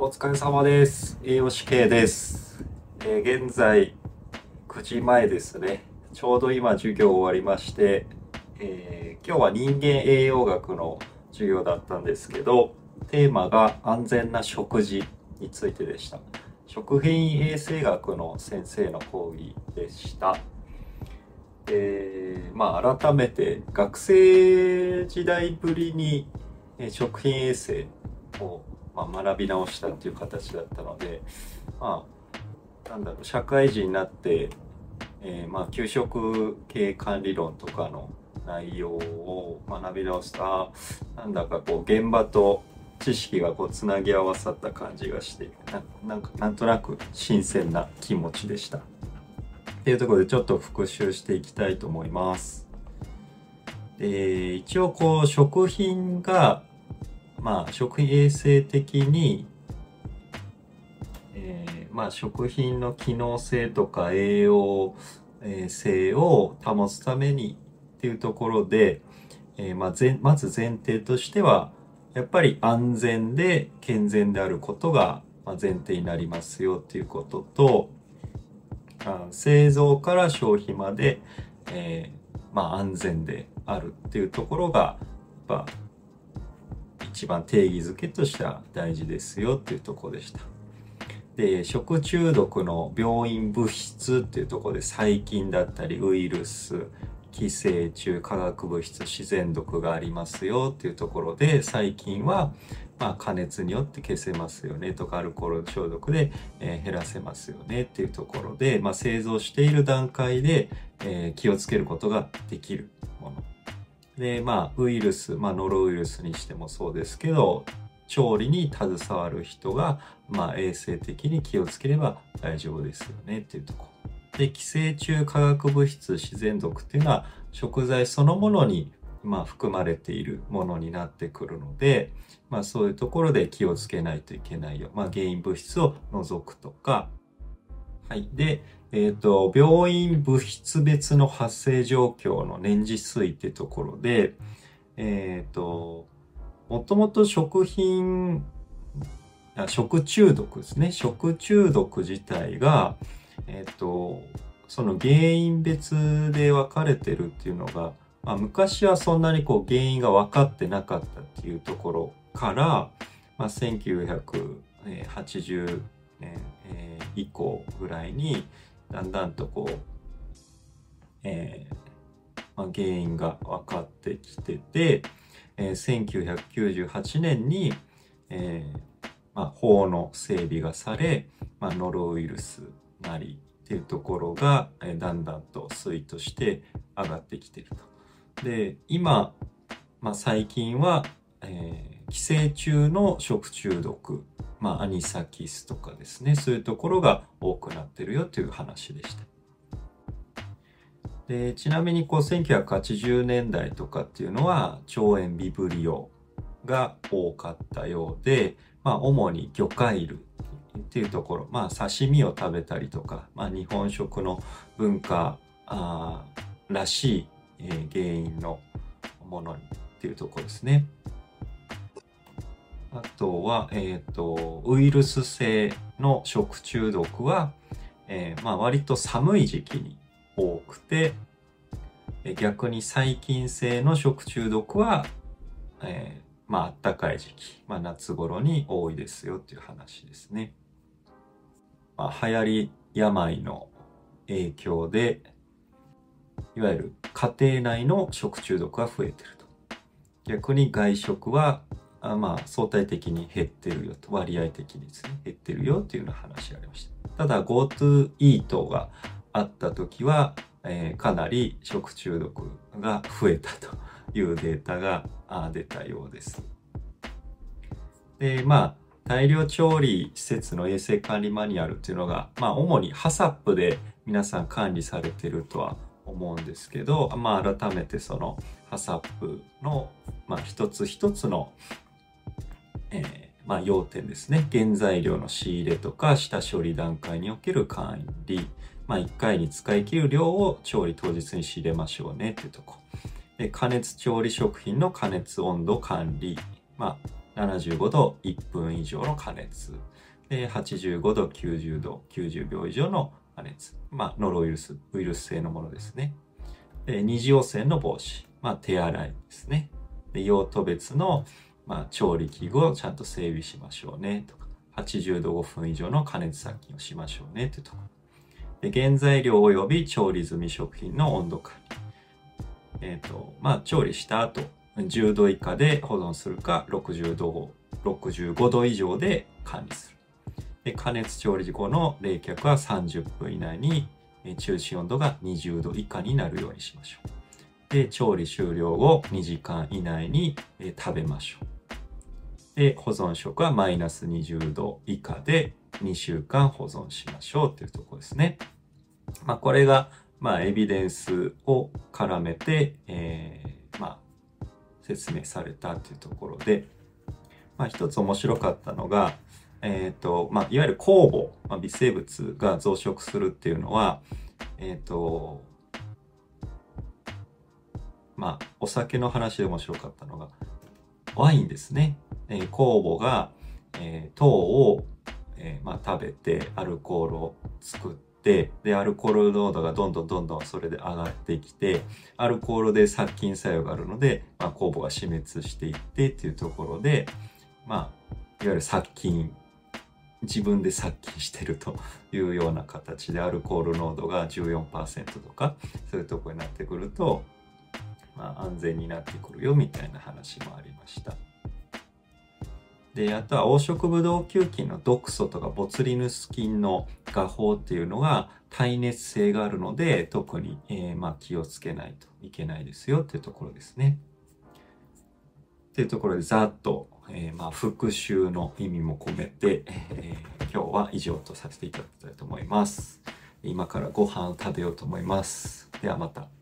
お疲れ様です。栄養士系です。えー現在9時前ですね。ちょうど今授業終わりまして、えー今日は人間栄養学の授業だったんですけど、テーマが安全な食事についてでした。食品衛生学の先生の講義でした。えーまあ改めて学生時代ぶりに食品衛生を、まあ、学び直したっていう形だったので、まあ、なんだろう、社会人になって、えーまあ、給食系管理論とかの内容を学び直すと、なんだかこう、現場と知識がこう、つなぎ合わさった感じがして、ななんか、なんとなく新鮮な気持ちでした。っていうところでちょっと復習していきたいと思います。で一応こう食品がまあ食品衛生的に、えーまあ食品の機能性とか栄養性を保つためにっていうところで、えーまあ、ぜまず前提としてはやっぱり安全で健全であることが前提になりますよっていうこととあ製造から消費まで、えーまあ、安全であるっていうところがやっぱ一番定義づけとしては大事ですよっていうとこでした。で食中毒の病院物質っていうとこで細菌だったりウイルス寄生虫化学物質自然毒がありますよっていうところで細菌はまあ加熱によって消せますよねとかアルコール消毒で、えー減らせますよねっていうところで、まあ、製造している段階で、えー気をつけることができるもの。でまあウイルス、まあ、ノロウイルスにしてもそうですけど調理に携わる人が、まあ、衛生的に気をつければ大丈夫ですよねっていうところ。で寄生虫化学物質自然毒っていうのは食材そのものに、まあ、含まれているものになってくるので、まあ、そういうところで気をつけないといけないよ。まあ、原因物質を除くとか。はい。で、えっ、と、病院物質別の発生状況の年次推ってところで、えっ、と、もともと食品、食中毒ですね。食中毒自体が、えっ、と、その原因別で分かれてるっていうのが、まあ、昔はそんなにこう原因が分かってなかったっていうところから、まあ、1980年、えー以降ぐらいにだんだんとこう、えーまあ、原因が分かってきてて、えー1998年に、えーまあ、法の整備がされ、まあ、ノロウイルスなりっていうところが、えだんだんと推移として上がってきてると。で今、ま、最近は、え寄生虫の食中毒、まあ、アニサキスとかですねそういうところが多くなってるよという話でした。でちなみにこう1980年代とかっていうのは腸炎ビブリオが多かったようで、まあ、主に魚介類っていうところ、まあ、刺身を食べたりとか、まあ、日本食の文化あらしい、えー原因のものっていうところですね。あとは、えっ、と、ウイルス性の食中毒は、えーまあ、割と寒い時期に多くて、逆に細菌性の食中毒は、えーまあ、暖かい時期、まあ、夏頃に多いですよっていう話ですね。まあ、流行り病の影響で、いわゆる家庭内の食中毒が増えてると。逆に外食は、あまあ、相対的に減ってるよと、割合的にですね、減ってるよっていうような話がありました。ただ、GoTo イートがあった時は、えーかなり食中毒が増えたというデータがあ出たようです。で、まあ、大量調理施設の衛生管理マニュアルっていうのが、まあ、主に HACCP で皆さん管理されてるとは思うんですけど、まあ、改めてその HACCP の、まあ、一つ一つの、えーまあ、要点ですね。原材料の仕入れとか下処理段階における管理、まあ、1回に使い切る量を調理当日に仕入れましょうねっていうとこ。で加熱調理食品の加熱温度管理、まあ、75度1分以上の加熱。で、85度、90度、90秒以上の加熱。まあ、ノロウイルス、ウイルス性のものですね。で、二次汚染の防止。まあ、手洗いですね。で、用途別の、まあ、調理器具をちゃんと整備しましょうね。とか、80度5分以上の加熱殺菌をしましょうね。というところ。で、原材料及び調理済み食品の温度管理。えっ、ー、と、まあ、調理した後、10度以下で保存するか、60度、65度以上で管理する。で加熱調理後の冷却は30分以内に中心温度が20度以下になるようにしましょう。で、調理終了後2時間以内に食べましょう。で、保存食はマイナス20度以下で2週間保存しましょうっていうところですね。まあ、これが、まあ、エビデンスを絡めて、えー、まあ、説明されたというところで、まあ、一つ面白かったのが、えっ、ー、と、まあ、いわゆる酵母、まあ、微生物が増殖するっていうのは、えっ、ー、と、まあ、お酒の話で面白かったのが、ワインですね。酵母が、えー、糖を、えー、まあ、食べてアルコールを作って、で、アルコール濃度がどんどんどんどんそれで上がってきて、アルコールで殺菌作用があるので、まあ、酵母が死滅していってっていうところで、まあ、いわゆる殺菌自分で殺菌してるというような形でアルコール濃度が14%とかそういうとこになってくると、まあ、安全になってくるよみたいな話もありました。であとは黄色ブドウ球菌の毒素とかボツリヌス菌の画法っていうのが耐熱性があるので特に、えー、まあ、気をつけないといけないですよっていうところですね。っていうところでざっとえー、まあ復習の意味も込めて、えー、今日は以上とさせていただきたいと思います。今からご飯を食べようと思います。ではまた。